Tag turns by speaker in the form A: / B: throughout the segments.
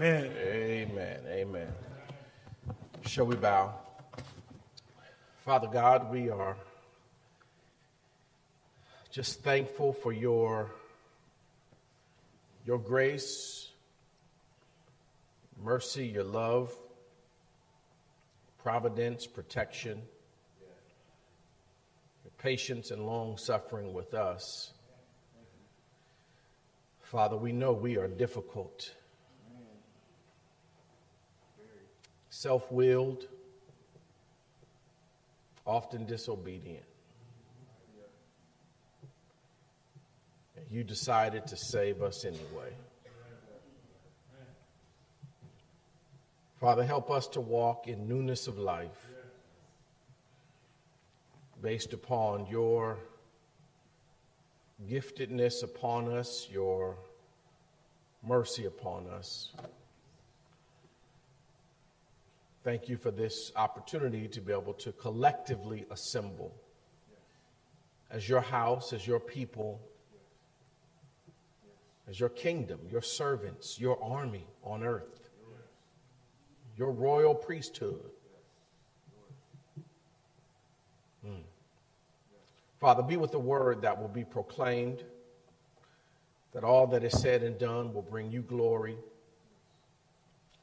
A: Amen.
B: Amen. Amen. Shall we bow? Father God, we are just thankful for your, your grace, mercy, your love, providence, protection, your patience and long suffering with us. Father, we know we are difficult, self willed, often disobedient. And you decided to save us anyway. Father, help us to walk in newness of life based upon your giftedness upon us, your mercy upon us. Thank you for this opportunity to be able to collectively assemble as your house, as your people, as your kingdom, your servants, your army on earth, your royal priesthood. Mm. Father, be with the word that will be proclaimed, that all that is said and done will bring you glory,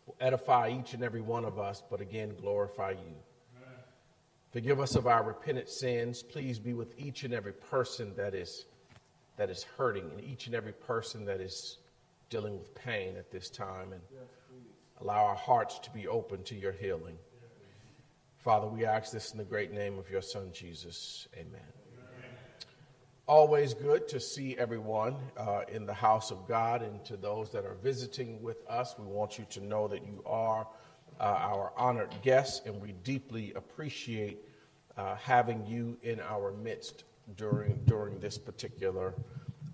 B: will edify each and every one of us, but again, glorify you. Amen. Forgive us of our repentant sins. Please be with each and every person that is, that is hurting and each and every person that is dealing with pain at this time. And yes, allow our hearts to be open to your healing. Yes, Father, we ask this in the great name of your Son, Jesus. Amen always good to see everyone uh, in the house of God and to those that are visiting with us. We want you to know that you are uh, our honored guests and we deeply appreciate uh, having you in our midst during, during this particular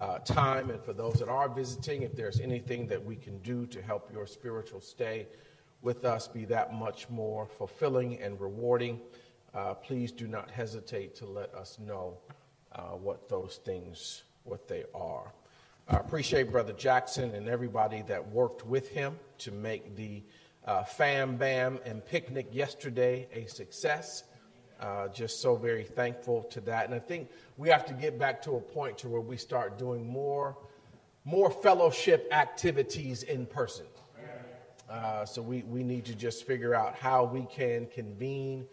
B: uh, time. And for those that are visiting, if there's anything that we can do to help your spiritual stay with us be that much more fulfilling and rewarding, uh, please do not hesitate to let us know uh, what those things, what they are. I appreciate Brother Jackson and everybody that worked with him to make the uh, Fam Bam and picnic yesterday a success. Uh, just so very thankful to that. And I think we have to get back to a point to where we start doing more, more fellowship activities in person. Uh, so we, we need to just figure out how we can convene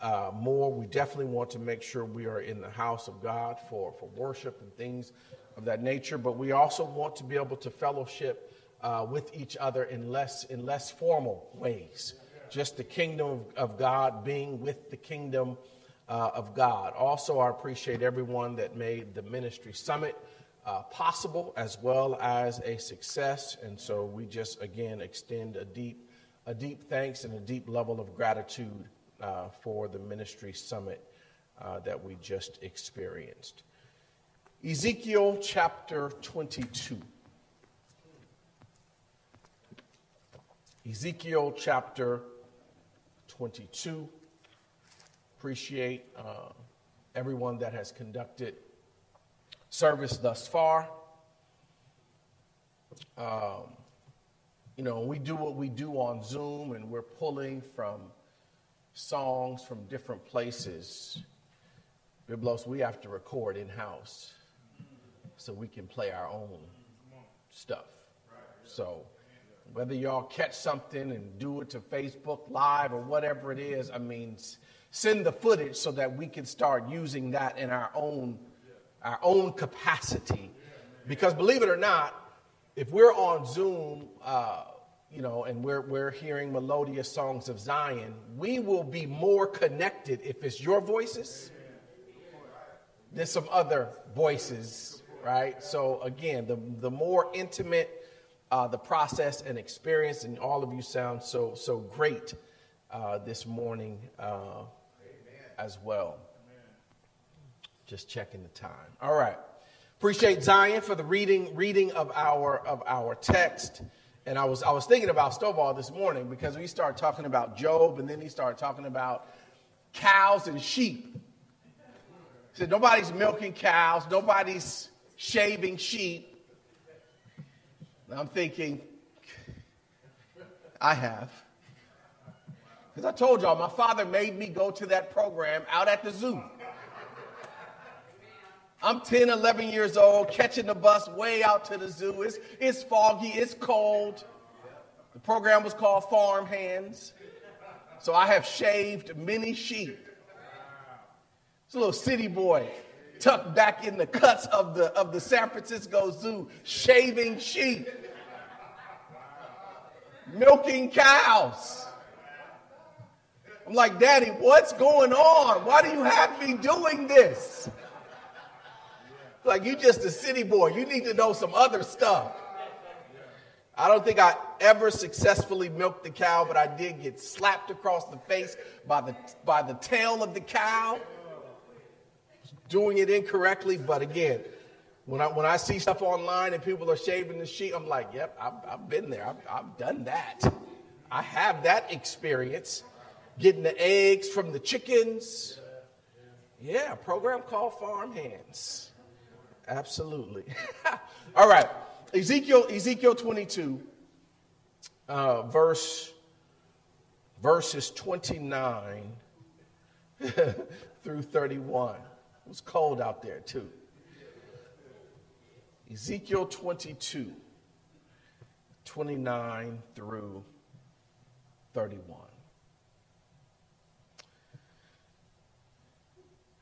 B: uh, more. We definitely want to make sure we are in the house of God for, for worship and things of that nature, but we also want to be able to fellowship uh, with each other in less, in less formal ways. Just the kingdom of God being with the kingdom uh, of God. Also, I appreciate everyone that made the ministry summit uh, possible as well as a success. And so we just again extend a deep, a deep thanks and a deep level of gratitude uh, for the ministry summit uh, that we just experienced. Ezekiel chapter 22. Ezekiel chapter 22. Appreciate uh, everyone that has conducted service thus far. Um, you know, we do what we do on Zoom, and we're pulling from songs from different places. Biblos, we have to record in house so we can play our own stuff. So whether y'all catch something and do it to Facebook Live or whatever it is, I mean, send the footage so that we can start using that in our own our own capacity. Because believe it or not, if we're on Zoom, uh, you know, and we're, we're hearing melodious songs of Zion, we will be more connected if it's your voices than some other voices, right? So, again, the, the more intimate uh, the process and experience, and all of you sound so, so great uh, this morning uh, as well. Just checking the time. All right. Appreciate Zion for the reading, reading of our, of our text. And I was, I was thinking about Stovall this morning because we started talking about Job and then he started talking about cows and sheep. He said, nobody's milking cows, nobody's shaving sheep. And I'm thinking, I have. Because I told y'all, my father made me go to that program out at the zoo. I'm 10, 11 years old, catching the bus way out to the zoo. It's, it's foggy, it's cold. The program was called Farm Hands. So I have shaved many sheep. It's a little city boy tucked back in the cuts of the, of the San Francisco Zoo, shaving sheep, milking cows. I'm like, Daddy, what's going on? Why do you have me doing this? Like, you just a city boy. You need to know some other stuff. I don't think I ever successfully milked the cow, but I did get slapped across the face by the, by the tail of the cow, doing it incorrectly. But again, when I, when I see stuff online and people are shaving the sheep, I'm like, yep, I've, I've been there. I've, I've done that. I have that experience. Getting the eggs from the chickens. Yeah, program called Farm Hands. Absolutely. All right. Ezekiel, Ezekiel 22, uh, verse, verses 29 through 31. It was cold out there, too. Ezekiel 22, 29 through 31.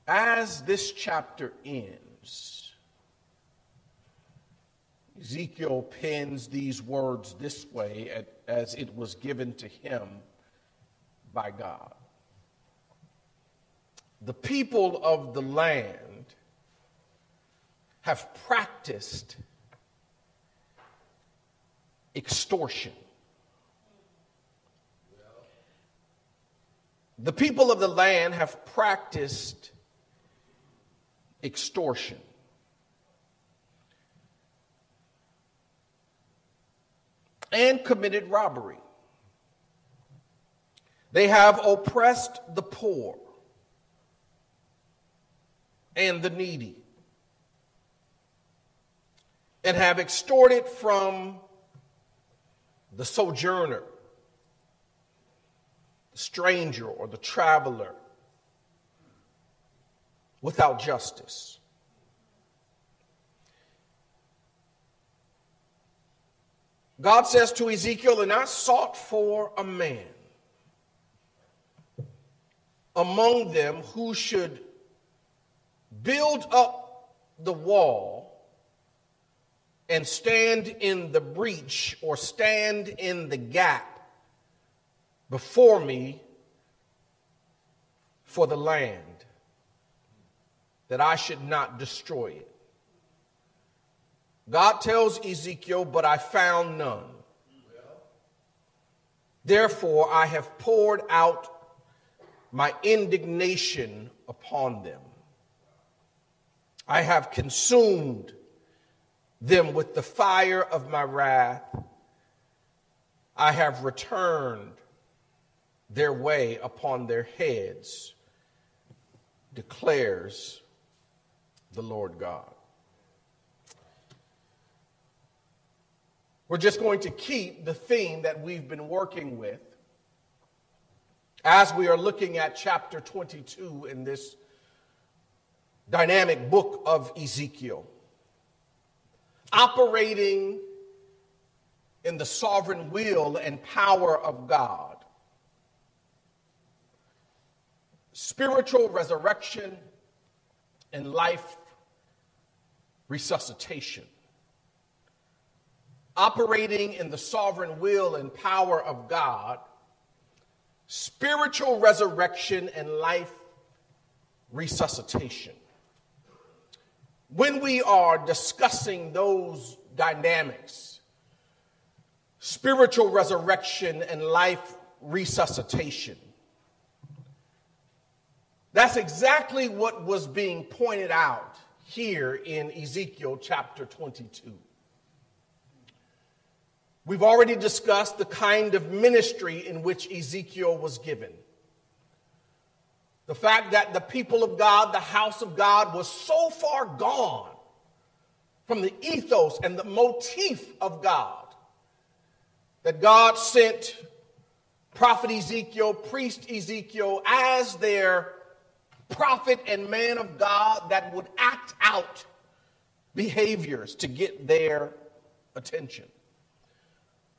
B: As this chapter ends, Ezekiel pens these words this way as it was given to him by God. The people of the land have practiced extortion. The people of the land have practiced extortion. And committed robbery. They have oppressed the poor and the needy and have extorted from the sojourner, the stranger, or the traveler without justice. God says to Ezekiel, And I sought for a man among them who should build up the wall and stand in the breach or stand in the gap before me for the land, that I should not destroy it. God tells Ezekiel, But I found none. Therefore, I have poured out my indignation upon them. I have consumed them with the fire of my wrath. I have returned their way upon their heads, declares the Lord God. We're just going to keep the theme that we've been working with as we are looking at chapter 22 in this dynamic book of Ezekiel. Operating in the sovereign will and power of God. Spiritual resurrection and life resuscitation operating in the sovereign will and power of God, spiritual resurrection and life resuscitation. When we are discussing those dynamics, spiritual resurrection and life resuscitation, that's exactly what was being pointed out here in Ezekiel chapter 22. We've already discussed the kind of ministry in which Ezekiel was given. The fact that the people of God, the house of God, was so far gone from the ethos and the motif of God that God sent prophet Ezekiel, priest Ezekiel, as their prophet and man of God that would act out behaviors to get their attention.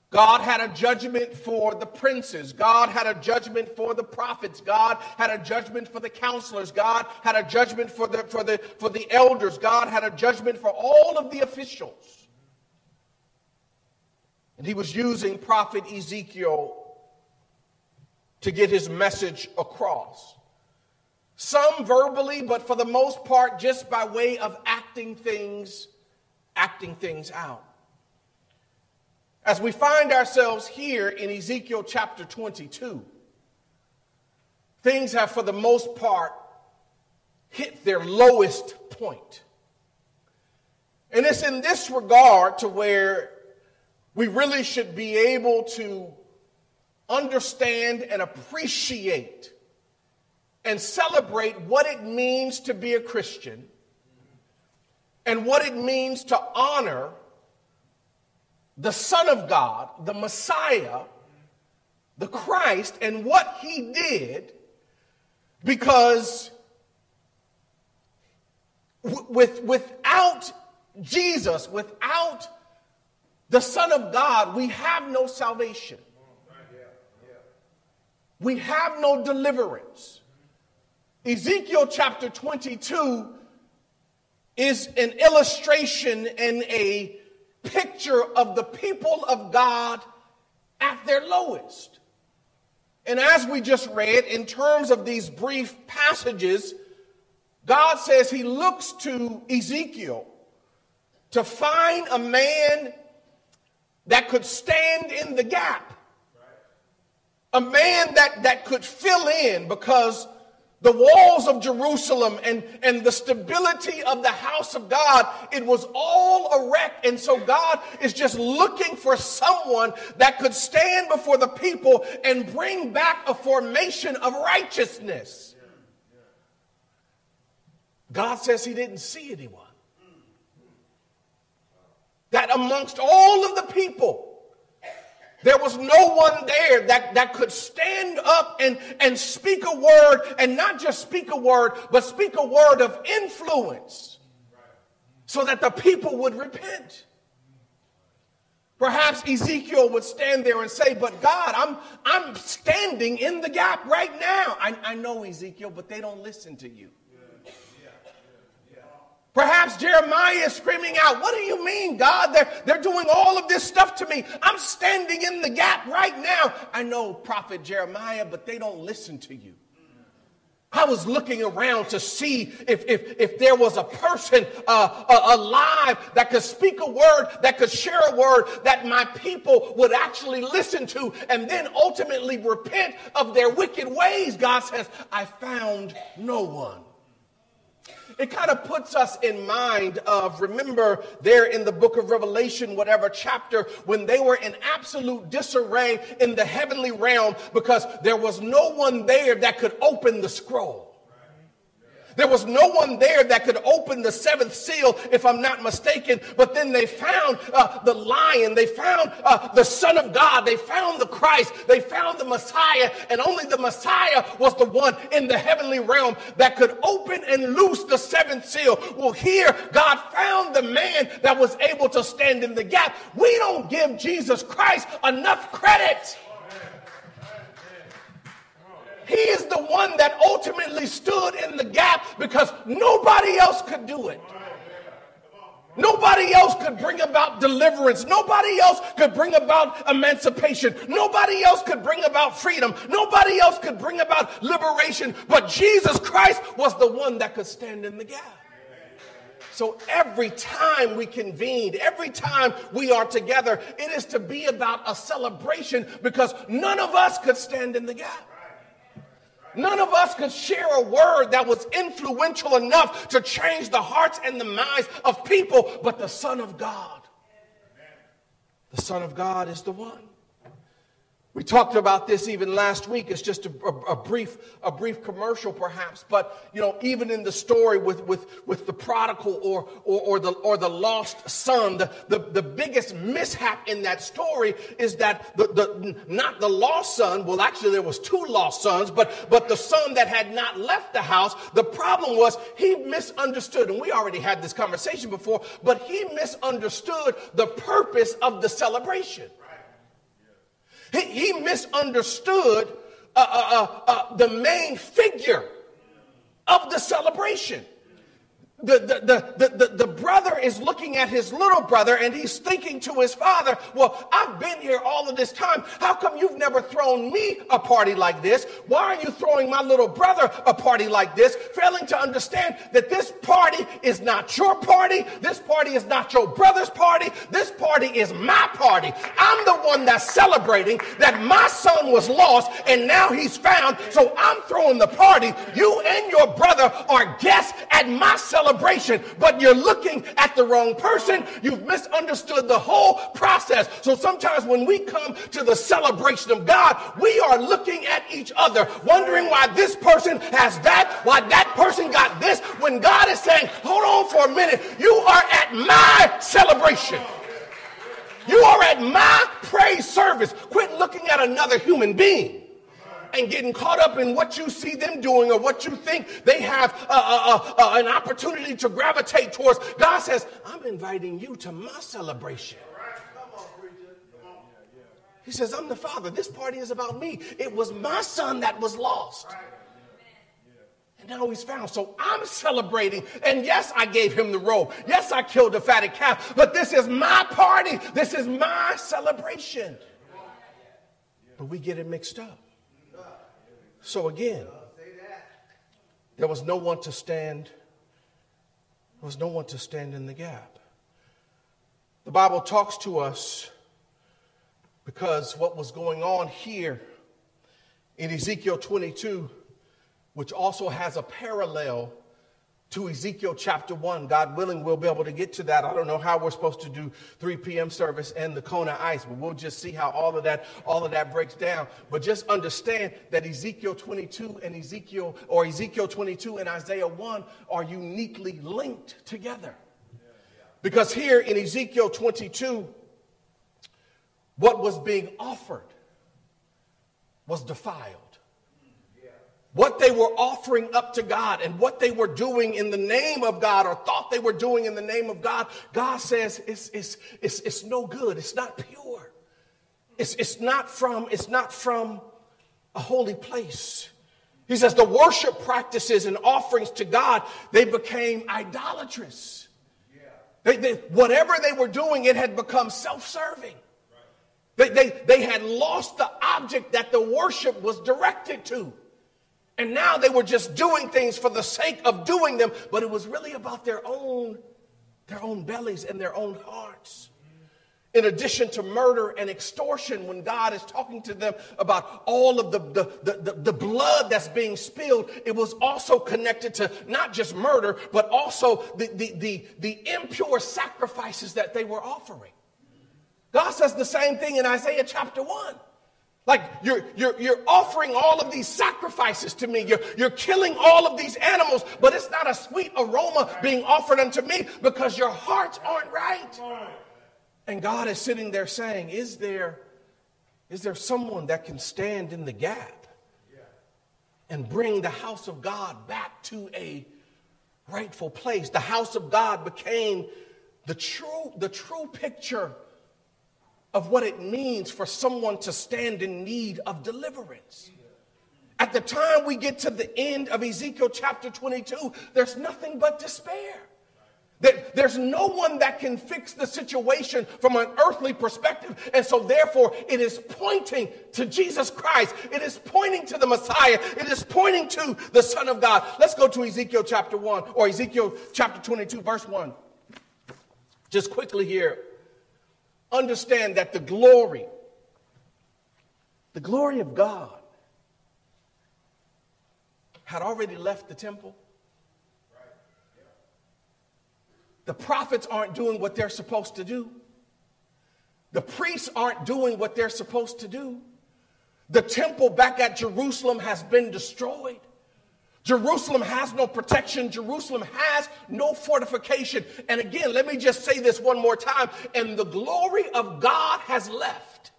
B: God had a judgment for the princes. God had a judgment for the prophets. God had a judgment for the counselors. God had a judgment for the, for the, for the elders. God had a judgment for all of the officials. And he was using prophet Ezekiel to get his message across. Some verbally, but for the most part, just by way of acting things, acting things out. As we find ourselves here in Ezekiel chapter 22, things have, for the most part, hit their lowest point. And it's in this regard to where we really should be able to understand and appreciate and celebrate what it means to be a Christian and what it means to honor the Son of God, the Messiah, the Christ, and what he did because with, without Jesus, without the Son of God, we have no salvation. We have no deliverance. Ezekiel chapter 22 is an illustration and a picture of the people of God at their lowest. And as we just read, in terms of these brief passages, God says he looks to Ezekiel to find a man that could stand in the gap, a man that, that could fill in because the walls of Jerusalem and, and the stability of the house of God, it was all a wreck. And so God is just looking for someone that could stand before the people and bring back a formation of righteousness. God says he didn't see anyone. That amongst all of the people, there was no one there that, that could stand up and, and speak a word, and not just speak a word, but speak a word of influence so that the people would repent. Perhaps Ezekiel would stand there and say, But God, I'm, I'm standing in the gap right now. I, I know, Ezekiel, but they don't listen to you. Perhaps Jeremiah is screaming out, What do you mean, God? They're, they're doing all of this stuff to me. I'm standing in the gap right now. I know, Prophet Jeremiah, but they don't listen to you. I was looking around to see if, if, if there was a person uh, alive that could speak a word, that could share a word that my people would actually listen to and then ultimately repent of their wicked ways. God says, I found no one it kind of puts us in mind of, remember there in the book of Revelation, whatever chapter, when they were in absolute disarray in the heavenly realm because there was no one there that could open the scroll. There was no one there that could open the seventh seal, if I'm not mistaken. But then they found uh, the lion. They found uh, the Son of God. They found the Christ. They found the Messiah. And only the Messiah was the one in the heavenly realm that could open and loose the seventh seal. Well, here, God found the man that was able to stand in the gap. We don't give Jesus Christ enough credit. He is the one that ultimately stood in the gap because nobody else could do it. Nobody else could bring about deliverance. Nobody else could bring about emancipation. Nobody else could bring about freedom. Nobody else could bring about liberation. But Jesus Christ was the one that could stand in the gap. So every time we convened, every time we are together, it is to be about a celebration because none of us could stand in the gap. None of us could share a word that was influential enough to change the hearts and the minds of people, but the Son of God. The Son of God is the one. We talked about this even last week. It's just a, a, a, brief, a brief commercial, perhaps. But you know, even in the story with with with the prodigal or or, or the or the lost son, the, the the biggest mishap in that story is that the, the not the lost son. Well, actually, there was two lost sons, but but the son that had not left the house. The problem was he misunderstood, and we already had this conversation before. But he misunderstood the purpose of the celebration. He, he misunderstood uh, uh, uh, uh, the main figure of the celebration. The, the, the, the, the, is looking at his little brother and he's thinking to his father, Well, I've been here all of this time. How come you've never thrown me a party like this? Why are you throwing my little brother a party like this? Failing to understand that this party is not your party. This party is not your brother's party. This party is my party. I'm the one that's celebrating that my son was lost and now he's found. So I'm throwing the party. You and your brother are guests at my celebration, but you're looking at the wrong person. You've misunderstood the whole process. So sometimes when we come to the celebration of God, we are looking at each other, wondering why this person has that, why that person got this, when God is saying, hold on for a minute, you are at my celebration. You are at my praise service. Quit looking at another human being and getting caught up in what you see them doing or what you think they have uh, uh, uh, uh, an opportunity to gravitate towards. God says, I'm inviting you to my celebration. He says, I'm the father. This party is about me. It was my son that was lost. And now he's found. So I'm celebrating. And yes, I gave him the robe. Yes, I killed the fatted calf. But this is my party. This is my celebration. But we get it mixed up. So again, there was no one to stand, there was no one to stand in the gap. The Bible talks to us because what was going on here in Ezekiel 22, which also has a parallel to Ezekiel chapter 1. God willing, we'll be able to get to that. I don't know how we're supposed to do 3 p.m. service and the Kona ice, but we'll just see how all of that all of that breaks down. But just understand that Ezekiel 22 and Ezekiel or Ezekiel 22 and Isaiah 1 are uniquely linked together. Because here in Ezekiel 22 what was being offered was defiled what they were offering up to God and what they were doing in the name of God or thought they were doing in the name of God, God says it's, it's, it's, it's no good. It's not pure. It's, it's, not from, it's not from a holy place. He says the worship practices and offerings to God, they became idolatrous. They, they, whatever they were doing, it had become self serving. They, they, they had lost the object that the worship was directed to. And now they were just doing things for the sake of doing them, but it was really about their own, their own bellies and their own hearts. In addition to murder and extortion, when God is talking to them about all of the, the, the, the, blood that's being spilled, it was also connected to not just murder, but also the, the, the, the impure sacrifices that they were offering. God says the same thing in Isaiah chapter 1. Like you're, you're, you're offering all of these sacrifices to me. You're, you're killing all of these animals, but it's not a sweet aroma being offered unto me because your hearts aren't right. And God is sitting there saying, Is there, is there someone that can stand in the gap and bring the house of God back to a rightful place? The house of God became the true, the true picture of what it means for someone to stand in need of deliverance. At the time we get to the end of Ezekiel chapter 22, there's nothing but despair. There's no one that can fix the situation from an earthly perspective. And so, therefore, it is pointing to Jesus Christ. It is pointing to the Messiah. It is pointing to the Son of God. Let's go to Ezekiel chapter 1 or Ezekiel chapter 22, verse 1. Just quickly here understand that the glory, the glory of God, had already left the temple. The prophets aren't doing what they're supposed to do. The priests aren't doing what they're supposed to do. The temple back at Jerusalem has been destroyed. Jerusalem has no protection. Jerusalem has no fortification. And again, let me just say this one more time. And the glory of God has left.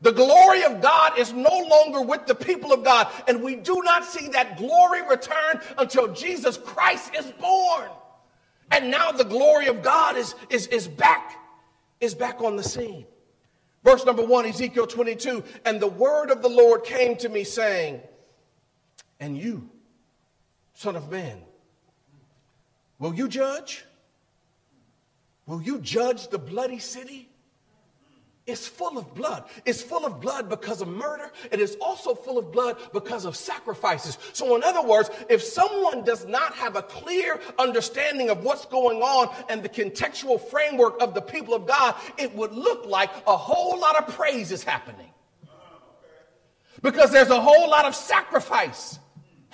B: The glory of God is no longer with the people of God. And we do not see that glory return until Jesus Christ is born. And now the glory of God is, is, is back, is back on the scene. Verse number one, Ezekiel 22. And the word of the Lord came to me saying, And you, son of man, will you judge? Will you judge the bloody city? It's full of blood. It's full of blood because of murder. It is also full of blood because of sacrifices. So, in other words, if someone does not have a clear understanding of what's going on and the contextual framework of the people of God, it would look like a whole lot of praise is happening. Because there's a whole lot of sacrifice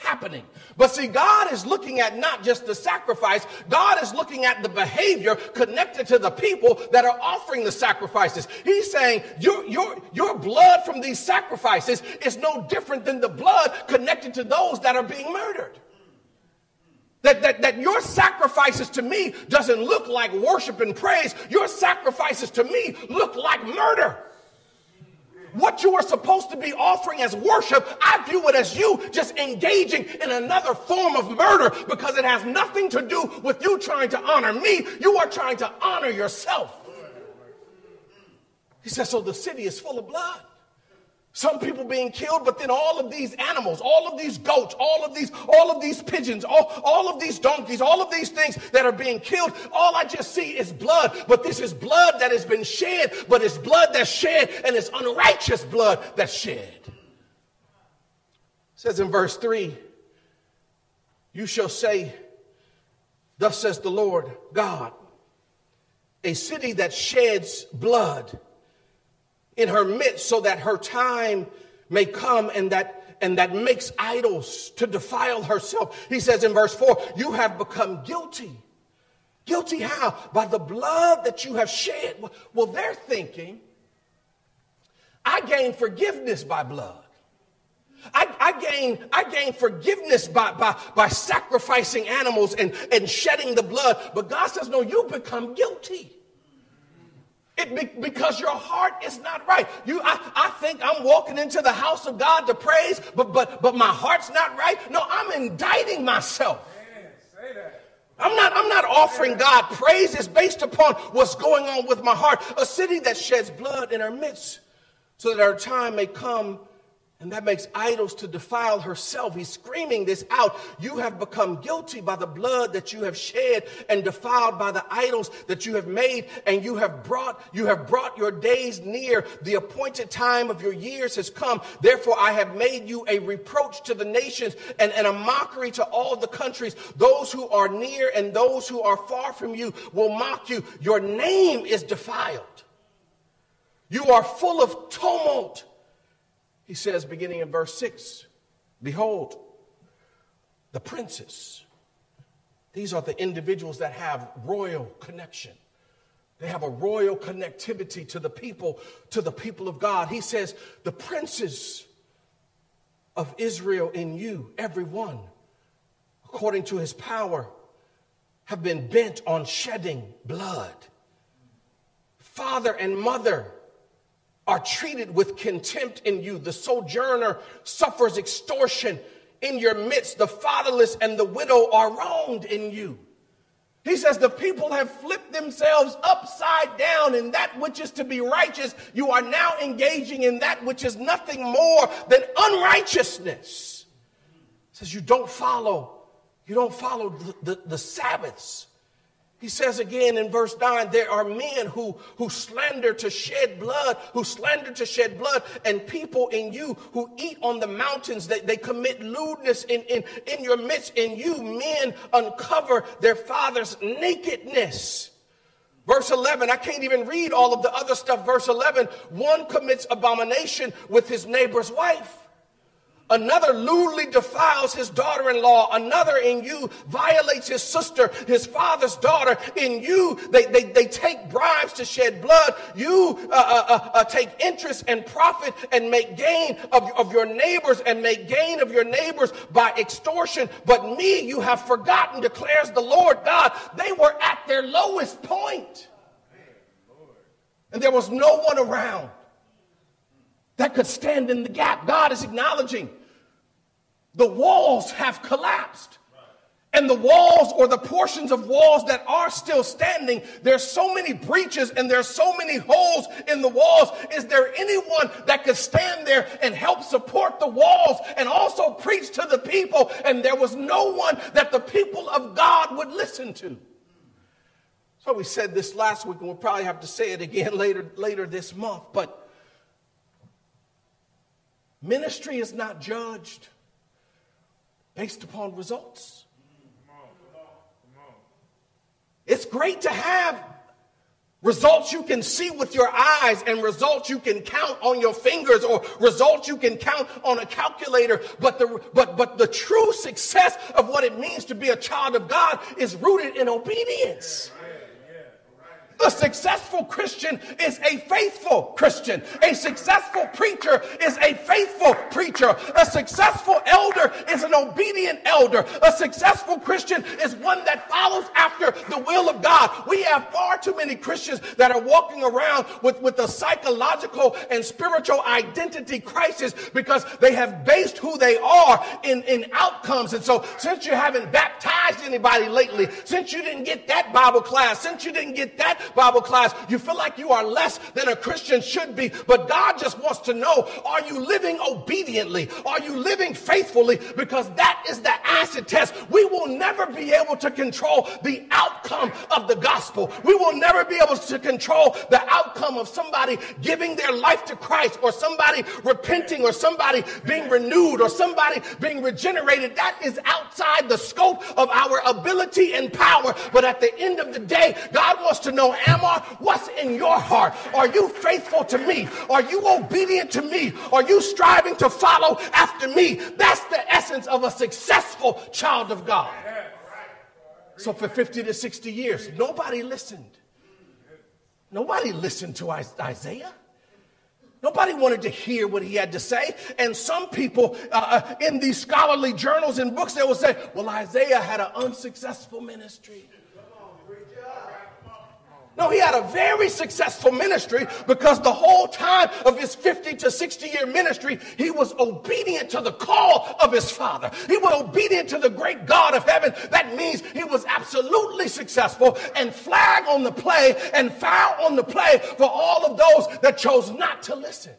B: happening. But see, God is looking at not just the sacrifice, God is looking at the behavior connected to the people that are offering the sacrifices. He's saying, your, your, your blood from these sacrifices is no different than the blood connected to those that are being murdered. That, that, that your sacrifices to me doesn't look like worship and praise. Your sacrifices to me look like murder what you are supposed to be offering as worship, I view it as you just engaging in another form of murder because it has nothing to do with you trying to honor me. You are trying to honor yourself. He says, So the city is full of blood. Some people being killed, but then all of these animals, all of these goats, all of these, all of these pigeons, all, all of these donkeys, all of these things that are being killed, all I just see is blood. But this is blood that has been shed, but it's blood that's shed, and it's unrighteous blood that's shed. It says in verse 3, you shall say, Thus says the Lord God, a city that sheds blood in her midst so that her time may come and that and that makes idols to defile herself. He says in verse 4, you have become guilty. Guilty how? By the blood that you have shed. Well, they're thinking, I gain forgiveness by blood. I, I, gain, I gain forgiveness by, by, by sacrificing animals and, and shedding the blood. But God says, no, you become guilty. It be, because your heart is not right. You, I, I think I'm walking into the house of God to praise, but but but my heart's not right. No, I'm indicting myself. I'm not, I'm not offering God praise. It's based upon what's going on with my heart. A city that sheds blood in our midst, so that our time may come and that makes idols to defile herself. He's screaming this out. You have become guilty by the blood that you have shed and defiled by the idols that you have made. And you have brought, you have brought your days near. The appointed time of your years has come. Therefore, I have made you a reproach to the nations and, and a mockery to all the countries. Those who are near and those who are far from you will mock you. Your name is defiled. You are full of tumult he says, beginning in verse 6, Behold, the princes. These are the individuals that have royal connection. They have a royal connectivity to the people, to the people of God. He says, The princes of Israel in you, every one, according to his power, have been bent on shedding blood. Father and mother are treated with contempt in you. The sojourner suffers extortion in your midst. The fatherless and the widow are wronged in you. He says, The people have flipped themselves upside down in that which is to be righteous. You are now engaging in that which is nothing more than unrighteousness. He says, You don't follow, you don't follow the, the, the Sabbaths. He says again in verse 9, there are men who, who slander to shed blood, who slander to shed blood, and people in you who eat on the mountains, they, they commit lewdness in, in, in your midst, and you men uncover their father's nakedness. Verse 11, I can't even read all of the other stuff. Verse 11, one commits abomination with his neighbor's wife. Another lewdly defiles his daughter in law. Another in you violates his sister, his father's daughter. In you, they, they, they take bribes to shed blood. You uh, uh, uh, uh, take interest and profit and make gain of, of your neighbors and make gain of your neighbors by extortion. But me you have forgotten, declares the Lord God. They were at their lowest point. And there was no one around that could stand in the gap. God is acknowledging the walls have collapsed. And the walls or the portions of walls that are still standing, there's so many breaches and there's so many holes in the walls. Is there anyone that could stand there and help support the walls and also preach to the people? And there was no one that the people of God would listen to. So we said this last week, and we'll probably have to say it again later, later this month. But ministry is not judged based upon results. Mm, it's great to have results you can see with your eyes and results you can count on your fingers or results you can count on a calculator but the but but the true success of what it means to be a child of God is rooted in obedience. A successful Christian is a faithful Christian. A successful preacher is a faithful preacher. A successful elder is an obedient elder. A successful Christian is one that follows after the will of God. We have far too many Christians that are walking around with, with a psychological and spiritual identity crisis because they have based who they are in, in outcomes. And so, since you haven't baptized anybody lately, since you didn't get that Bible class, since you didn't get that Bible class, you feel like you are less than a Christian should be. But God just wants to know are you living obediently? Are you living faithfully? Because that is the acid test. We will never be able to control the outcome of the gospel. We will never be able to control the outcome of somebody giving their life to Christ or somebody repenting or somebody being renewed or somebody being regenerated. That is outside the scope of our ability and power. But at the end of the day, God wants to know am I? What's in your heart? Are you faithful to me? Are you obedient to me? Are you striving to follow after me? That's the essence of a successful child of God. So for 50 to 60 years, nobody listened. Nobody listened to Isaiah. Nobody wanted to hear what he had to say. And some people uh, uh in these scholarly journals and books, they will say, well, Isaiah had an unsuccessful ministry. No, he had a very successful ministry because the whole time of his 50 to 60 year ministry, he was obedient to the call of his father. He was obedient to the great God of heaven. That means he was absolutely successful and flag on the play and foul on the play for all of those that chose not to listen.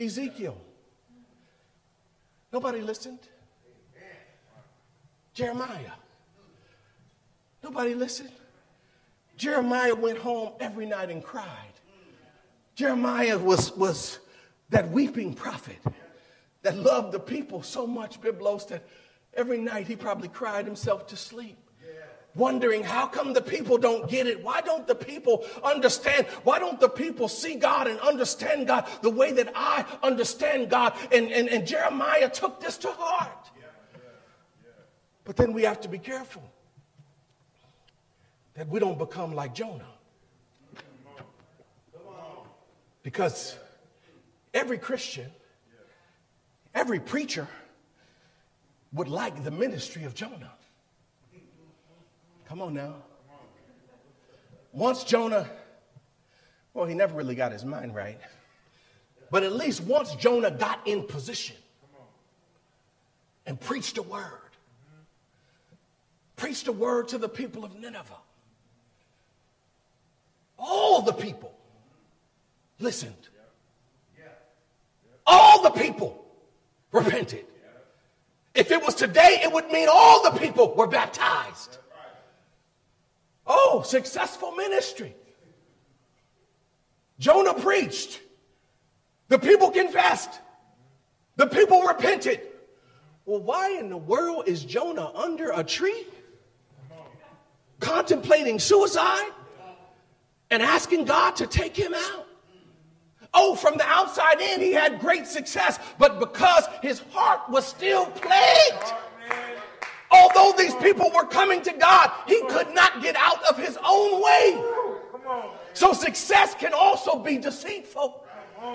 B: Ezekiel. Nobody listened. Jeremiah. Nobody listened. Jeremiah went home every night and cried. Jeremiah was, was that weeping prophet that loved the people so much, Biblos, that every night he probably cried himself to sleep. Wondering how come the people don't get it? Why don't the people understand? Why don't the people see God and understand God the way that I understand God? And, and, and Jeremiah took this to heart. But then we have to be careful that we don't become like Jonah. Because every Christian, every preacher would like the ministry of Jonah. Come on now. Once Jonah, well, he never really got his mind right, but at least once Jonah got in position and preached a word, preached a word to the people of Nineveh the people listened. All the people repented. If it was today, it would mean all the people were baptized. Oh, successful ministry. Jonah preached. The people confessed. The people repented. Well, why in the world is Jonah under a tree contemplating suicide? And asking God to take him out. Oh, from the outside in, he had great success, but because his heart was still plagued. Although these people were coming to God, he could not get out of his own way. So success can also be deceitful.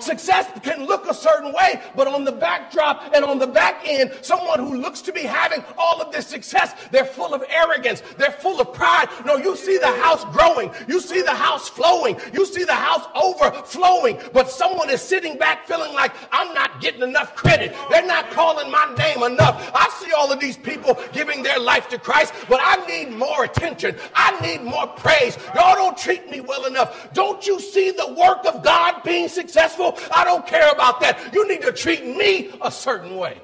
B: Success can look a certain way, but on the backdrop and on the back end, someone who looks to be having all of this success, they're full of arrogance, they're full of pride. No, you see the house growing, you see the house flowing, you see the house overflowing, but someone is sitting back feeling like I'm not getting enough credit. They're not calling my name enough. I see all of these people giving their life to Christ, but I need more attention. I need more praise. Y'all don't treat me well enough. Don't you see the work of God being successful? Successful. I don't care about that. You need to treat me a certain way.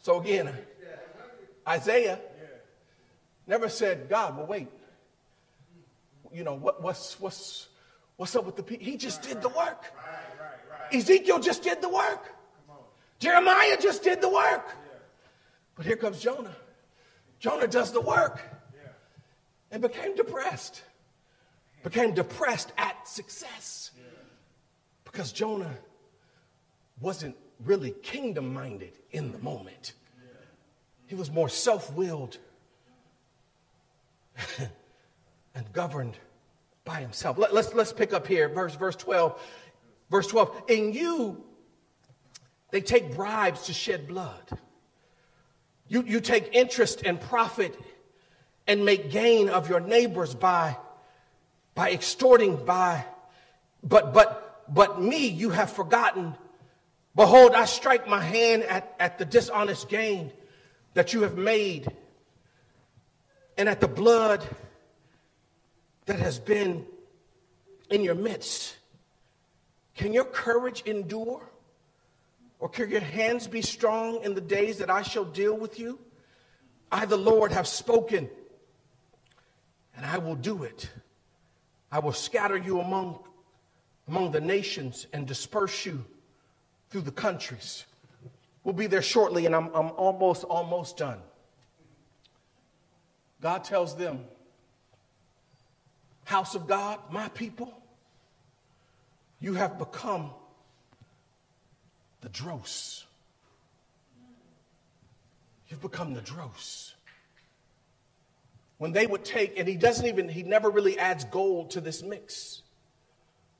B: So again, Isaiah never said, God, well, wait. You know, what, what's, what's, what's up with the people? He just did the work. Ezekiel just did the work. Jeremiah just did the work. But here comes Jonah. Jonah does the work and became depressed. Became depressed at success. Because Jonah wasn't really kingdom minded in the moment, he was more self willed and governed by himself. Let, us let's, let's pick up here, verse, verse 12. Verse 12. In you, they take bribes to shed blood. You, you take interest and profit and make gain of your neighbors by, by extorting by, but, but but me you have forgotten. Behold, I strike my hand at, at the dishonest gain that you have made, and at the blood that has been in your midst. Can your courage endure? Or can your hands be strong in the days that I shall deal with you? I, the Lord, have spoken, and I will do it. I will scatter you among among the nations and disperse you through the countries. We'll be there shortly, and I'm, I'm almost, almost done. God tells them, House of God, my people, you have become the dross. You've become the dross. When they would take, and he doesn't even, he never really adds gold to this mix.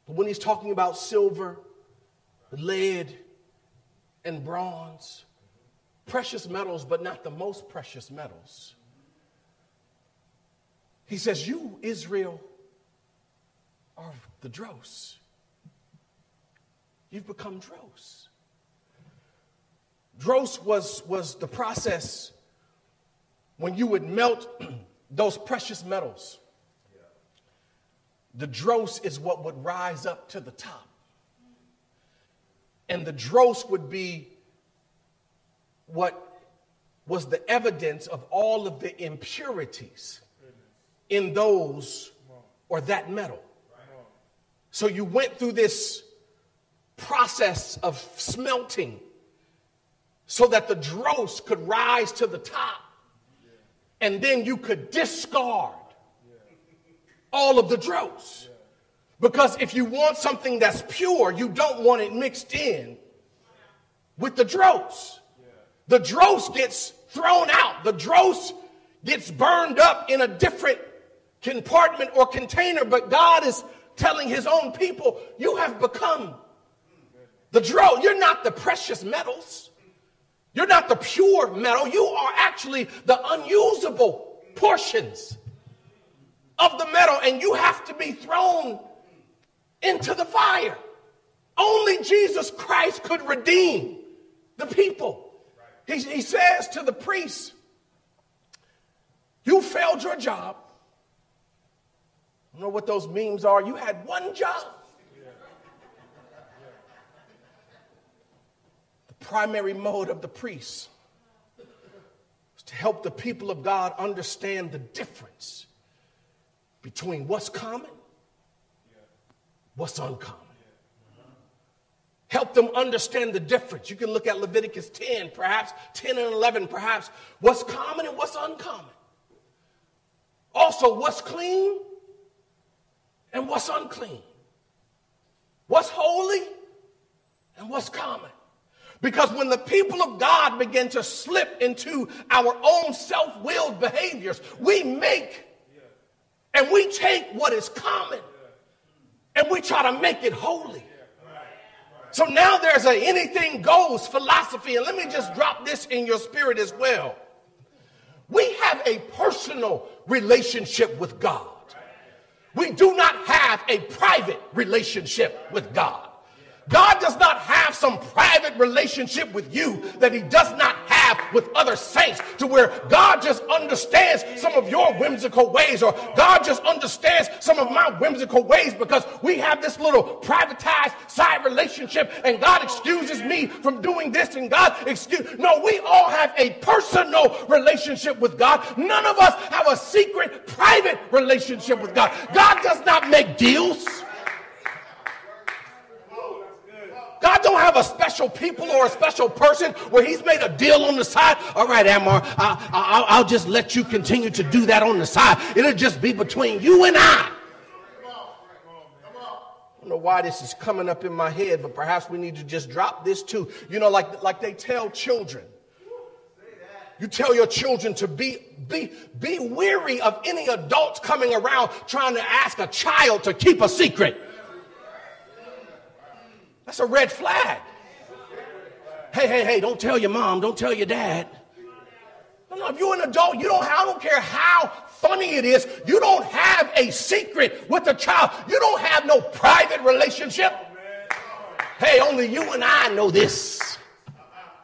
B: But when he's talking about silver, lead, and bronze, precious metals, but not the most precious metals, he says, You, Israel, are the dross. You've become dross. Dross was, was the process when you would melt those precious metals the dross is what would rise up to the top. And the dross would be what was the evidence of all of the impurities in those or that metal. So you went through this process of smelting so that the dross could rise to the top. And then you could discard all of the dross. Because if you want something that's pure, you don't want it mixed in with the dross. The dross gets thrown out. The dross gets burned up in a different compartment or container. But God is telling his own people, you have become the dross. You're not the precious metals. You're not the pure metal. You are actually the unusable portions of the metal and you have to be thrown into the fire. Only Jesus Christ could redeem the people. He, he says to the priests, You failed your job. I don't know what those memes are. You had one job. The primary mode of the priests was to help the people of God understand the difference between what's common, what's uncommon. Help them understand the difference. You can look at Leviticus 10, perhaps 10 and 11, perhaps what's common and what's uncommon. Also, what's clean and what's unclean. what's holy and what's common. Because when the people of God begin to slip into our own self willed behaviors, we make and we take what is common and we try to make it holy. So now there's a anything goes philosophy. And let me just drop this in your spirit as well. We have a personal relationship with God. We do not have a private relationship with God. God does not have some private relationship with you that he does not have with other saints to where God just understands some of your whimsical ways or God just understands some of my whimsical ways because we have this little privatized side relationship and God excuses me from doing this and God excuse no we all have a personal relationship with God. None of us have a secret private relationship with God. God does not make deals God don't have a special people or a special person where he's made a deal on the side. All right, Ammar, I, will just let you continue to do that on the side. It'll just be between you and I. I don't know why this is coming up in my head, but perhaps we need to just drop this too. You know, like, like they tell children. You tell your children to be, be, be weary of any adults coming around trying to ask a child to keep a secret. That's a red flag. Hey, hey, hey, don't tell your mom, don't tell your dad. No, no, if you're an adult, you don't, I don't care how funny it is, you don't have a secret with a child. You don't have no private relationship. Hey, only you and I know this.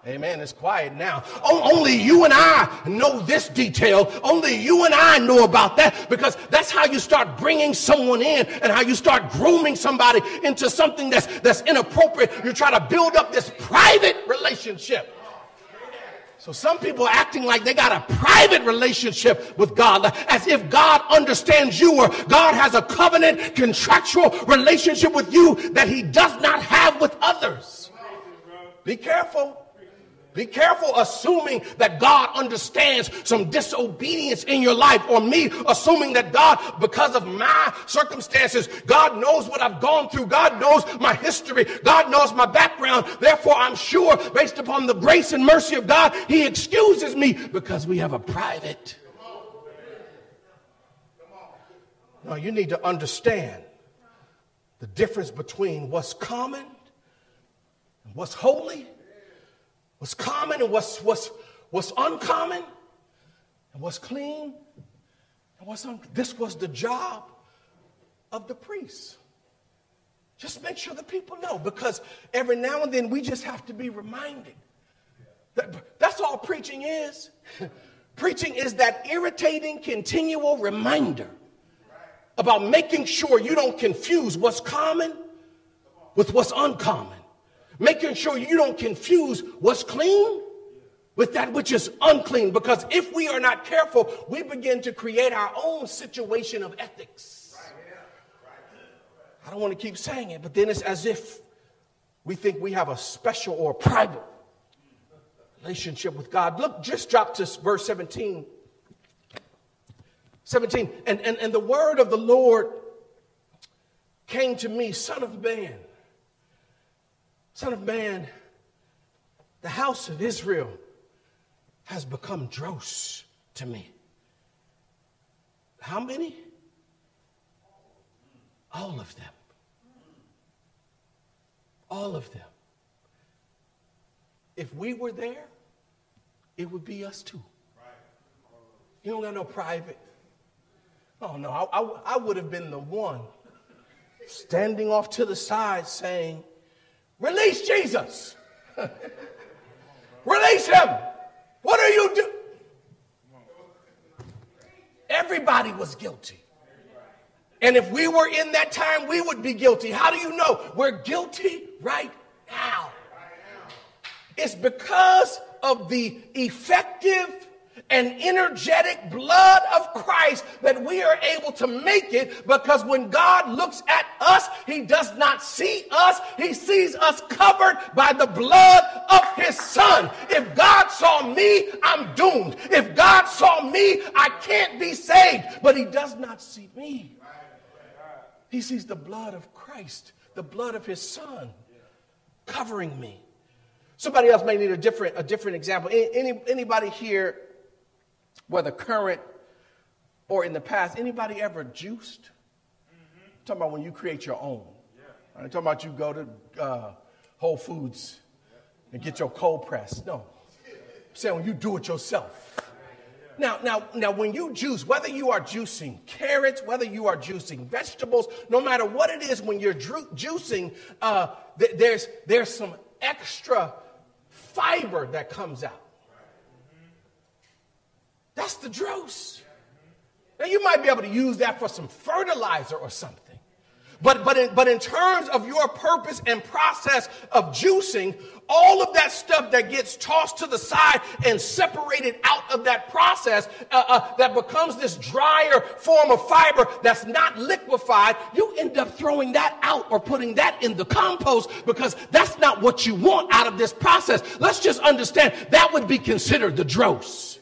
B: Amen. It's quiet now. Oh, only you and I know this detail. Only you and I know about that because that's how you start bringing someone in and how you start grooming somebody into something that's, that's inappropriate. You try to build up this private relationship. So some people are acting like they got a private relationship with God, as if God understands you or God has a covenant contractual relationship with you that he does not have with others. Be careful. Be careful assuming that God understands some disobedience in your life or me assuming that God, because of my circumstances, God knows what I've gone through. God knows my history. God knows my background. Therefore, I'm sure based upon the grace and mercy of God, he excuses me because we have a private. No, you need to understand the difference between what's common and what's holy what's common and what's, what's, what's uncommon and what's clean and what's un- this was the job of the priest. Just make sure the people know because every now and then we just have to be reminded. That, that's all preaching is. Preaching is that irritating continual reminder about making sure you don't confuse what's common with what's uncommon making sure you don't confuse what's clean with that which is unclean. Because if we are not careful, we begin to create our own situation of ethics. I don't want to keep saying it, but then it's as if we think we have a special or private relationship with God. Look, just drop to verse 17. 17. And, and, and the word of the Lord came to me, Son of man. Son of man, the house of Israel has become dross to me. How many? All of them. All of them. If we were there, it would be us too. You don't got no private. Oh, no, I, I, I would have been the one standing off to the side saying, Release Jesus. Release him. What are you doing? Everybody was guilty. And if we were in that time, we would be guilty. How do you know? We're guilty right now. It's because of the effective and energetic blood of Christ that we are able to make it because when God looks at us, he does not see us. He sees us covered by the blood of his son. If God saw me, I'm doomed. If God saw me, I can't be saved. But he does not see me. He sees the blood of Christ, the blood of his son. covering me. Somebody else may need a different, a different example. Any, anybody here, whether current or in the past, anybody ever juiced? Mm-hmm. talking about when you create your own. Yeah. I'm talking about you go to uh, Whole Foods and get your cold press. No. I'm saying when you do it yourself. Now, now, now, when you juice, whether you are juicing carrots, whether you are juicing vegetables, no matter what it is, when you're ju- juicing, uh, th- there's there's some extra fiber that comes out. That's the dross. Now, you might be able to use that for some fertilizer or something. But, but, in, but in terms of your purpose and process of juicing, all of that stuff that gets tossed to the side and separated out of that process uh, uh, that becomes this drier form of fiber that's not liquefied, you end up throwing that out or putting that in the compost because that's not what you want out of this process. Let's just understand that would be considered the dross.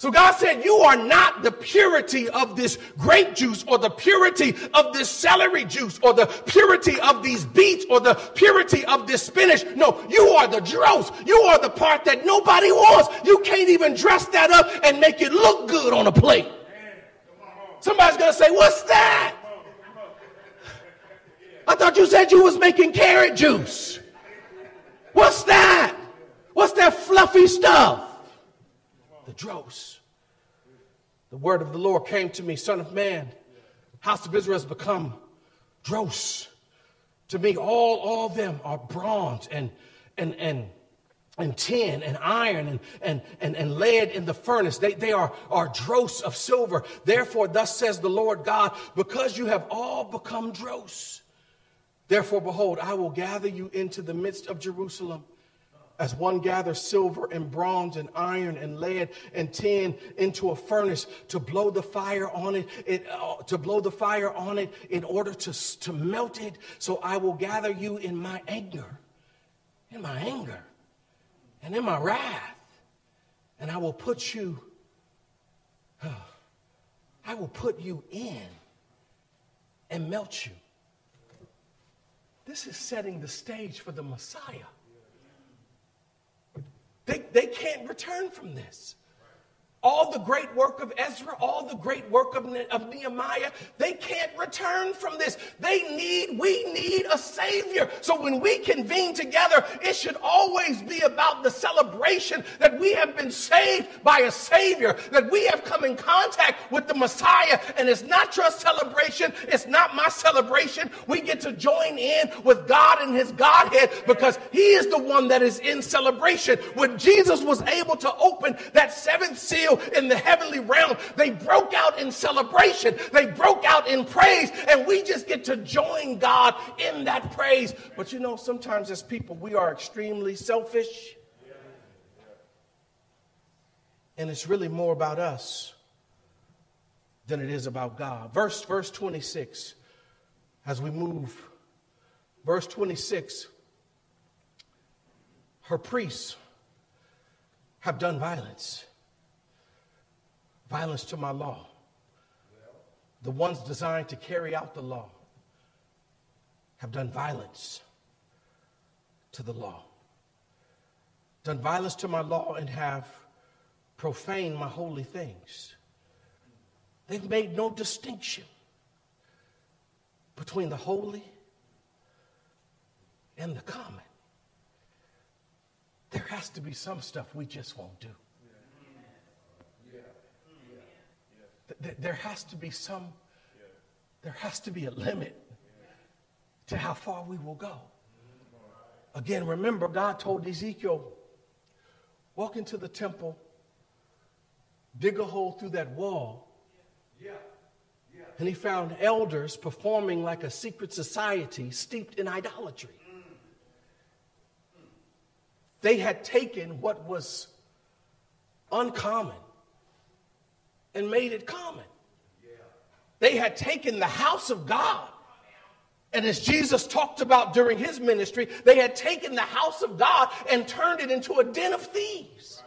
B: So God said, You are not the purity of this grape juice or the purity of this celery juice or the purity of these beets or the purity of this spinach. No, you are the dross. You are the part that nobody wants. You can't even dress that up and make it look good on a plate. Somebody's going to say, What's that? I thought you said you was making carrot juice. What's that? What's that fluffy stuff? The dross. The word of the Lord came to me, Son of man, house of Israel has become dross. To me, all, all of them are bronze and, and, and, and tin and iron and, and, and, and lead in the furnace. They, they are, are dross of silver. Therefore, thus says the Lord God, because you have all become dross. Therefore, behold, I will gather you into the midst of Jerusalem as one gathers silver and bronze and iron and lead and tin into a furnace to blow the fire on it, it uh, to blow the fire on it in order to, to melt it. So I will gather you in my anger, in my anger, and in my wrath, and I will put you, uh, I will put you in and melt you. This is setting the stage for the Messiah. They, they can't return from this all the great work of Ezra, all the great work of, of Nehemiah, they can't return from this. They need, we need a Savior. So when we convene together, it should always be about the celebration that we have been saved by a Savior, that we have come in contact with the Messiah. And it's not your celebration, it's not my celebration. We get to join in with God and His Godhead because He is the one that is in celebration. When Jesus was able to open that seventh seal, in the heavenly realm. They broke out in celebration, they broke out in praise, and we just get to join God in that praise. But you know, sometimes as people, we are extremely selfish. And it's really more about us than it is about God. Verse, verse 26, as we move, verse 26, her priests have done violence violence to my law. The ones designed to carry out the law have done violence to the law, done violence to my law, and have profaned my holy things. They've made no distinction between the holy and the common. There has to be some stuff we just won't do. There has to be some, there has to be a limit to how far we will go. Again, remember, God told Ezekiel, walk into the temple, dig a hole through that wall. And he found elders performing like a secret society steeped in idolatry. They had taken what was uncommon and made it common. They had taken the house of God. And as Jesus talked about during his ministry, they had taken the house of God and turned it into a den of thieves.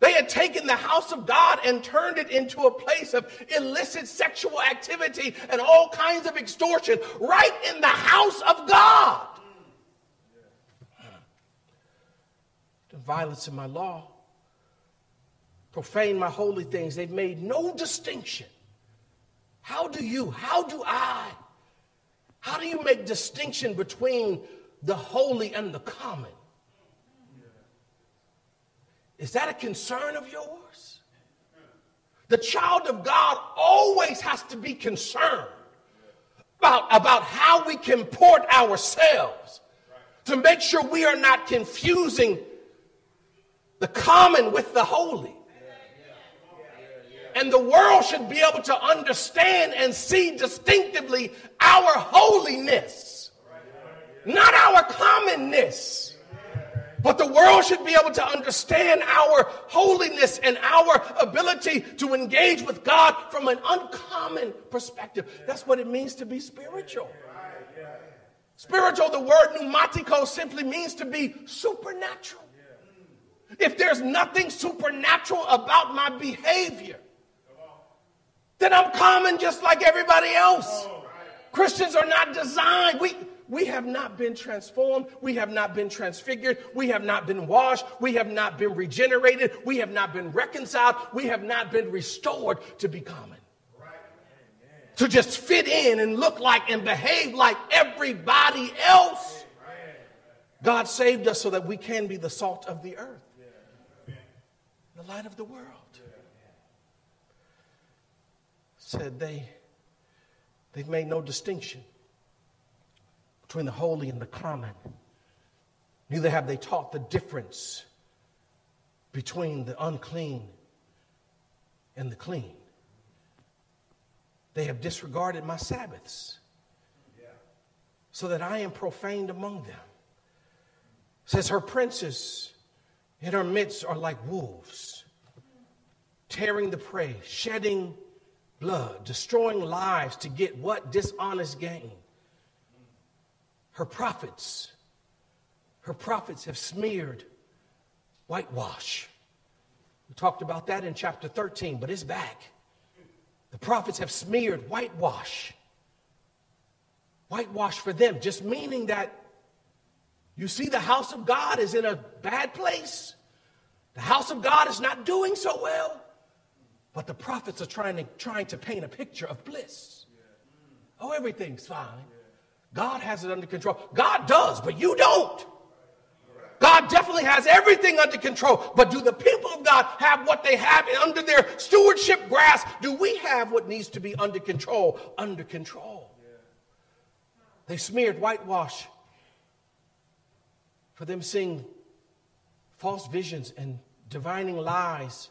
B: They had taken the house of God and turned it into a place of illicit sexual activity and all kinds of extortion right in the house of God. The violence in my law profane my holy things. They've made no distinction. How do you, how do I, how do you make distinction between the holy and the common? Is that a concern of yours? The child of God always has to be concerned about, about how we comport ourselves to make sure we are not confusing the common with the holy. And the world should be able to understand and see distinctively our holiness, not our commonness. But the world should be able to understand our holiness and our ability to engage with God from an uncommon perspective. That's what it means to be spiritual. Spiritual, the word pneumatiko simply means to be supernatural. If there's nothing supernatural about my behavior, then I'm common just like everybody else. Christians are not designed. We, we have not been transformed. We have not been transfigured. We have not been washed. We have not been regenerated. We have not been reconciled. We have not been restored to be common. To just fit in and look like and behave like everybody else. God saved us so that we can be the salt of the earth, the light of the world. Said they, they've made no distinction between the holy and the common. Neither have they taught the difference between the unclean and the clean. They have disregarded my Sabbaths so that I am profaned among them. Says her princes in her midst are like wolves, tearing the prey, shedding blood, destroying lives to get what? Dishonest gain. Her prophets, her prophets have smeared whitewash. We talked about that in chapter 13, but it's back. The prophets have smeared whitewash. Whitewash for them, just meaning that you see the house of God is in a bad place. The house of God is not doing so well. But the prophets are trying to, trying to paint a picture of bliss. Oh, everything's fine. God has it under control. God does, but you don't. God definitely has everything under control. But do the people of God have what they have under their stewardship grasp? Do we have what needs to be under control? Under control. They smeared whitewash for them seeing false visions and divining lies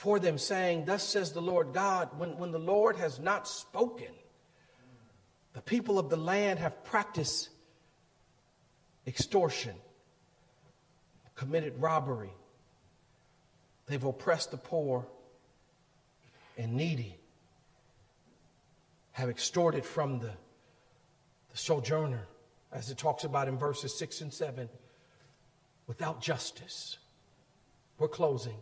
B: for them, saying, Thus says the Lord God, when, when the Lord has not spoken, the people of the land have practiced extortion, committed robbery. They've oppressed the poor and needy, have extorted from the, the sojourner, as it talks about in verses 6 and 7, without justice. We're closing.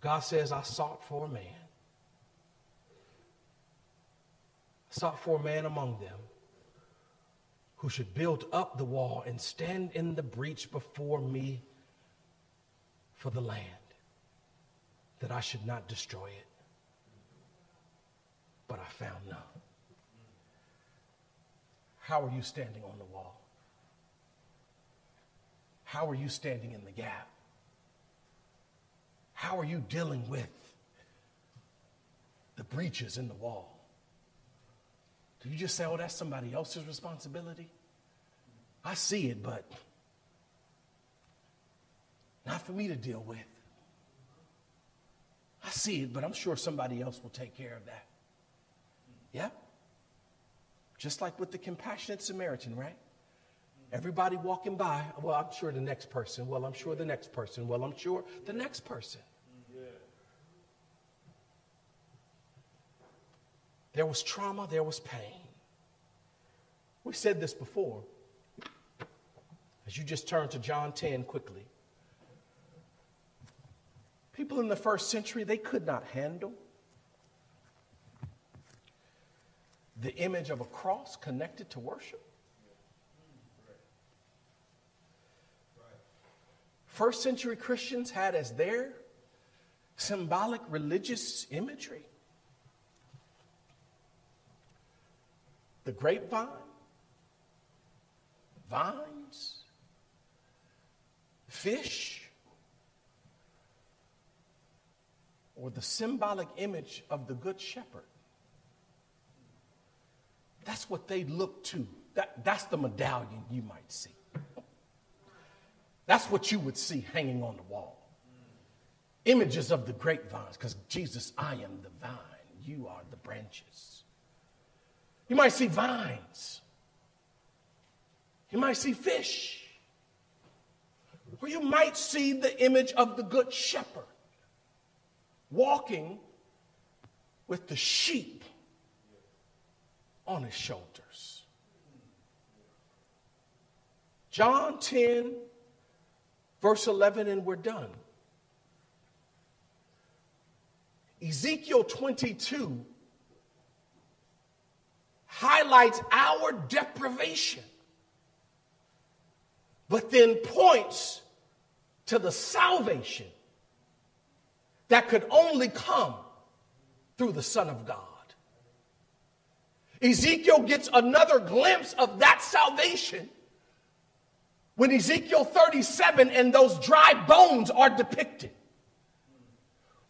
B: God says, I sought for a man sought for a man among them who should build up the wall and stand in the breach before me for the land, that I should not destroy it. But I found none. How are you standing on the wall? How are you standing in the gap? How are you dealing with the breaches in the wall? Do you just say, oh, that's somebody else's responsibility? I see it, but not for me to deal with. I see it, but I'm sure somebody else will take care of that. Yeah? Just like with the compassionate Samaritan, right? Everybody walking by, well, I'm sure the next person. Well, I'm sure the next person. Well, I'm sure the next person. There was trauma, there was pain. We said this before. As you just turn to John 10 quickly. People in the first century, they could not handle the image of a cross connected to worship. first century Christians had as their symbolic religious imagery? The grapevine, vines, fish, or the symbolic image of the Good Shepherd. That's what they look to. That, that's the medallion you might see. That's what you would see hanging on the wall. Images of the grapevines, because Jesus, I am the vine, you are the branches. You might see vines. You might see fish. Or you might see the image of the good shepherd walking with the sheep on his shoulders. John 10, verse 11, and we're done. Ezekiel 22 highlights our deprivation, but then points to the salvation that could only come through the Son of God. Ezekiel gets another glimpse of that salvation when Ezekiel 37 and those dry bones are depicted.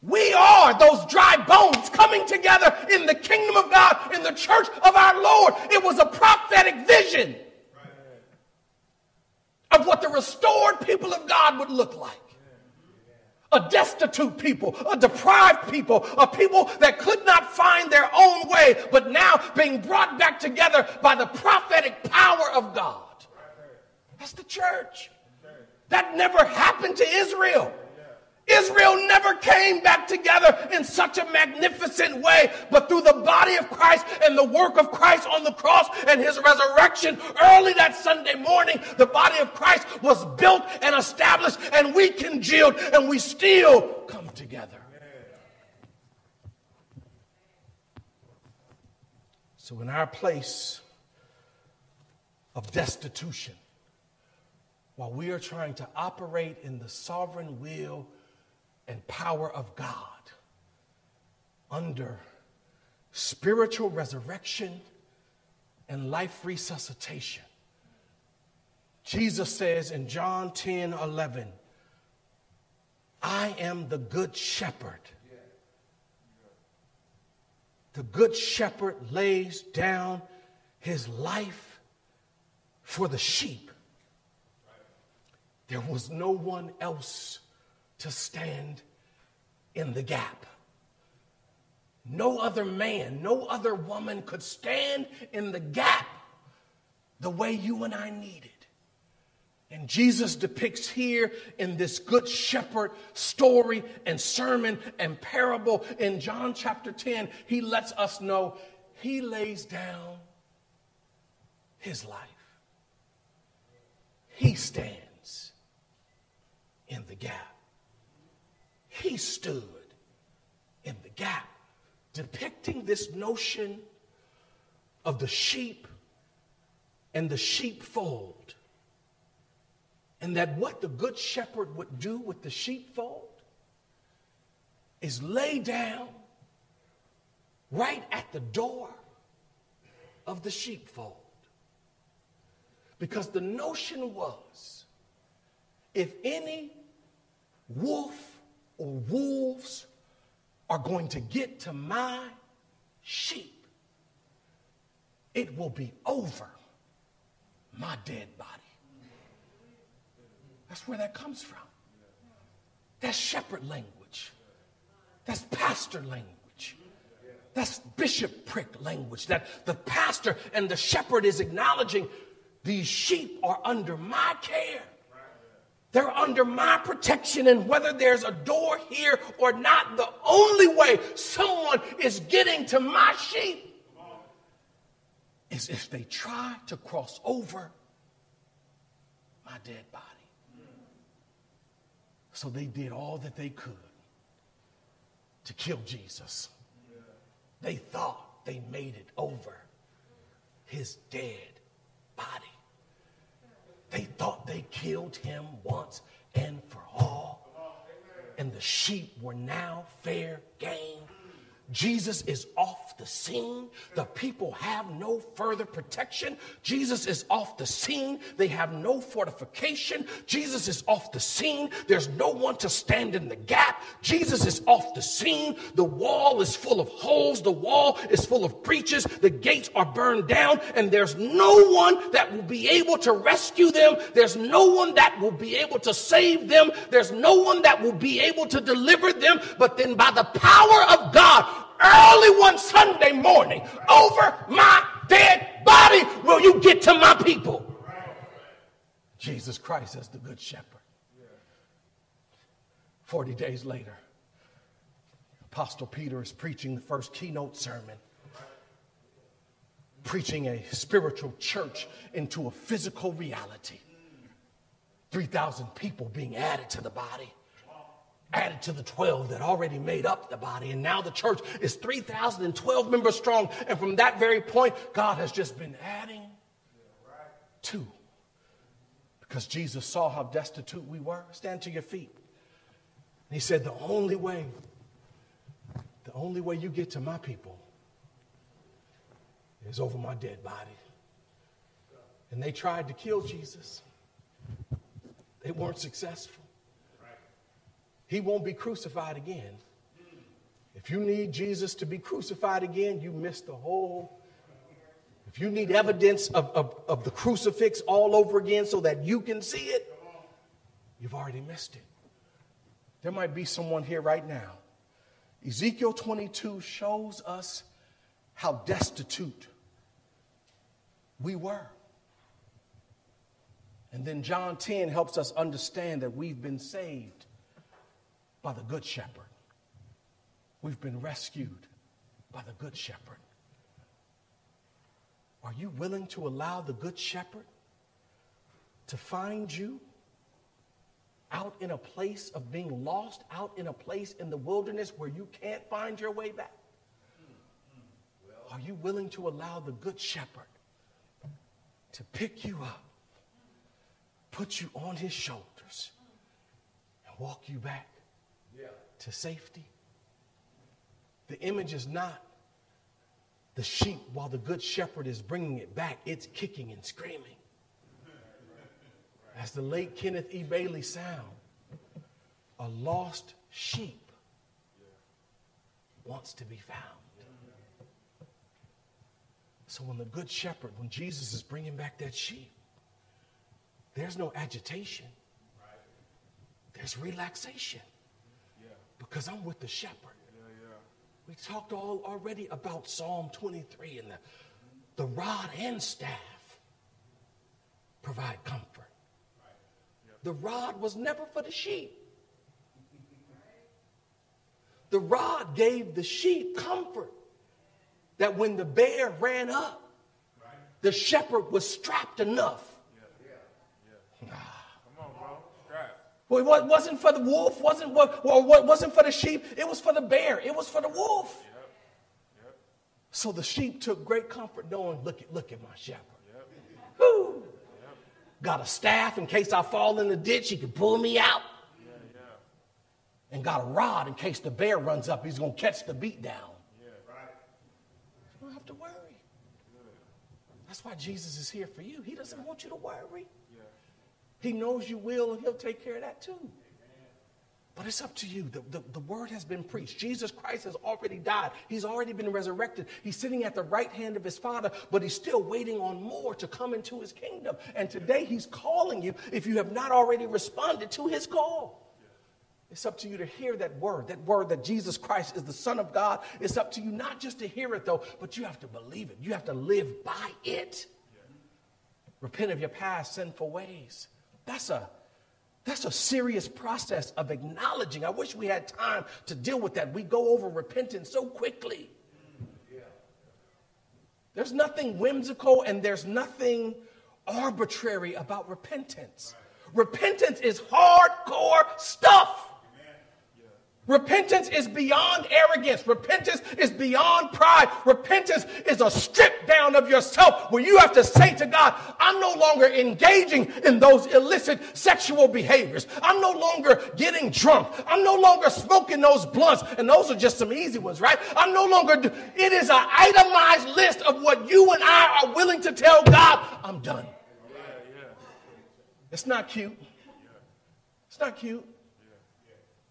B: We are those dry bones coming together in the kingdom of God, in the church of our Lord. It was a prophetic vision of what the restored people of God would look like a destitute people, a deprived people, a people that could not find their own way, but now being brought back together by the prophetic power of God. That's the church. That never happened to Israel. Israel never came back together in such a magnificent way, but through the body of Christ and the work of Christ on the cross and his resurrection early that Sunday morning, the body of Christ was built and established, and we congealed, and we still come together. So, in our place of destitution, while we are trying to operate in the sovereign will and power of God under spiritual resurrection and life resuscitation. Jesus says in John 10 11, I am the good shepherd. The good shepherd lays down his life for the sheep. There was no one else to stand in the gap. No other man, no other woman could stand in the gap the way you and I needed. And Jesus depicts here in this Good Shepherd story and sermon and parable in John chapter 10, he lets us know he lays down his life. He stands in the gap he stood in the gap, depicting this notion of the sheep and the sheepfold. And that what the good shepherd would do with the sheepfold is lay down right at the door of the sheepfold. Because the notion was if any wolf or wolves are going to get to my sheep, it will be over my dead body. That's where that comes from. That's shepherd language. That's pastor language. That's bishopric language. That the pastor and the shepherd is acknowledging these sheep are under my care. They're under my protection, and whether there's a door here or not, the only way someone is getting to my sheep is if they try to cross over my dead body. So they did all that they could to kill Jesus. They thought they made it over his dead body. They thought they killed him once and for all. And the sheep were now fair game Jesus is off the scene. The people have no further protection. Jesus is off the scene. They have no fortification. Jesus is off the scene. There's no one to stand in the gap. Jesus is off the scene. The wall is full of holes. The wall is full of breaches. The gates are burned down, and there's no one that will be able to rescue them. There's no one that will be able to save them. There's no one that will be able to deliver them. But then, by the power of God, early one Sunday morning over my dead body will you get to my people. Jesus Christ as the good shepherd. 40 days later, Apostle Peter is preaching the first keynote sermon, preaching a spiritual church into a physical reality. 3,000 people being added to the body added to the 12 that already made up the body. And now the church is 3,012 members strong. And from that very point, God has just been adding to. Because Jesus saw how destitute we were. Stand to your feet. And he said, The only way, the only way you get to my people is over my dead body. And they tried to kill Jesus, they weren't successful. He won't be crucified again. If you need Jesus to be crucified again, you missed the whole. If you need evidence of, of, of the crucifix all over again so that you can see it, you've already missed it. There might be someone here right now. Ezekiel 22 shows us how destitute we were. And then John 10 helps us understand that we've been saved by the Good Shepherd. We've been rescued by the Good Shepherd. Are you willing to allow the Good Shepherd to find you out in a place of being lost, out in a place in the wilderness where you can't find your way back? Are you willing to allow the Good Shepherd to pick you up, put you on his shoulders, and walk you back to safety. The image is not the sheep while the good shepherd is bringing it back, it's kicking and screaming. As the late Kenneth E. Bailey sound, a lost sheep wants to be found. So when the good shepherd, when Jesus is bringing back that sheep, there's no agitation. There's relaxation because I'm with the shepherd. Yeah, yeah. We talked all already about Psalm 23 and the, the rod and staff provide comfort. Right. Yep. The rod was never for the sheep. The rod gave the sheep comfort that when the bear ran up, right. the shepherd was strapped enough Well, it wasn't for the wolf, wasn't what wasn't for the sheep, it was for the bear, it was for the wolf. Yep. Yep. So the sheep took great comfort knowing, look at look at my shepherd. Yep. Got a staff in case I fall in the ditch, he can pull me out. Yeah, yeah. And got a rod in case the bear runs up, he's gonna catch the beat down. Yeah, right. You don't have to worry. That's why Jesus is here for you. He doesn't want you to worry. He knows you will, and He'll take care of that too. But it's up to you. The, the, the, word has been preached. Jesus Christ has already died. He's already been resurrected. He's sitting at the right hand of his Father, but he's still waiting on more to come into his kingdom. And today he's calling you if you have not already responded to his call. It's up to you to hear that word, that word that Jesus Christ is the Son of God. It's up to you not just to hear it, though, but you have to believe it. You have to live by it. Repent of your past sinful ways. That's a that's a serious process of acknowledging. I wish we had time to deal with that. We go over repentance so quickly. There's nothing whimsical and there's nothing arbitrary about repentance. Repentance is hardcore stuff. Repentance is beyond arrogance. Repentance is beyond pride. Repentance is a strip down of yourself where you have to say to God, I'm no longer engaging in those illicit sexual behaviors. I'm no longer getting drunk. I'm no longer smoking those blunts. And those are just some easy ones, right? I'm no longer, do- it is an itemized list of what you and I are willing to tell God, I'm done. It's not cute. It's not cute.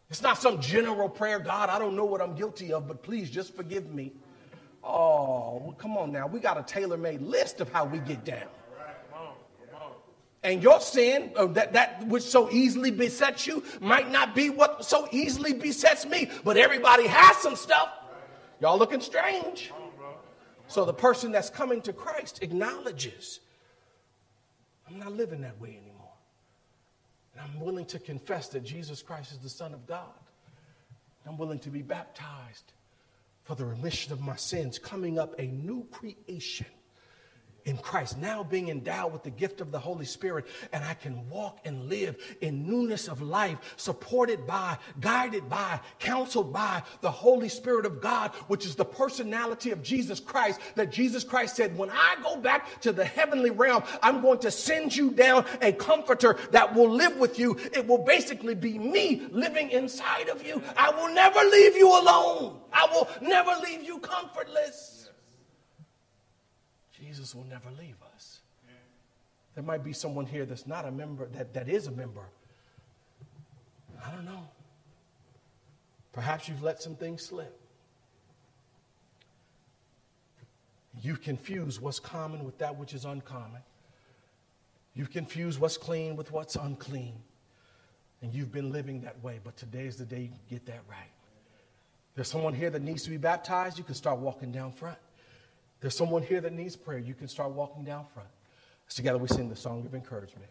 B: It's not some general prayer, God, I don't know what I'm guilty of, but please just forgive me. Oh, well, come on now. We got a tailor made list of how we get down. And your sin, uh, that, that which so easily besets you, might not be what so easily besets me, but everybody has some stuff. Y'all looking strange. So the person that's coming to Christ acknowledges, I'm not living that way anymore. And I'm willing to confess that Jesus Christ is the Son of God. I'm willing to be baptized for the remission of my sins, coming up a new creation in Christ, now being endowed with the gift of the Holy Spirit, and I can walk and live in newness of life, supported by, guided by, counseled by the Holy Spirit of God, which is the personality of Jesus Christ. That Jesus Christ said, When I go back to the heavenly realm, I'm going to send you down a comforter that will live with you. It will basically be me living inside of you. I will never leave you alone, I will never leave you comfortless. Jesus will never leave us. There might be someone here that's not a member, that, that is a member. I don't know. Perhaps you've let some things slip. You've confused what's common with that which is uncommon. You've confused what's clean with what's unclean. And you've been living that way, but today is the day you get that right. There's someone here that needs to be baptized, you can start walking down front. There's someone here that needs prayer. You can start walking down front. As together we sing the song of encouragement.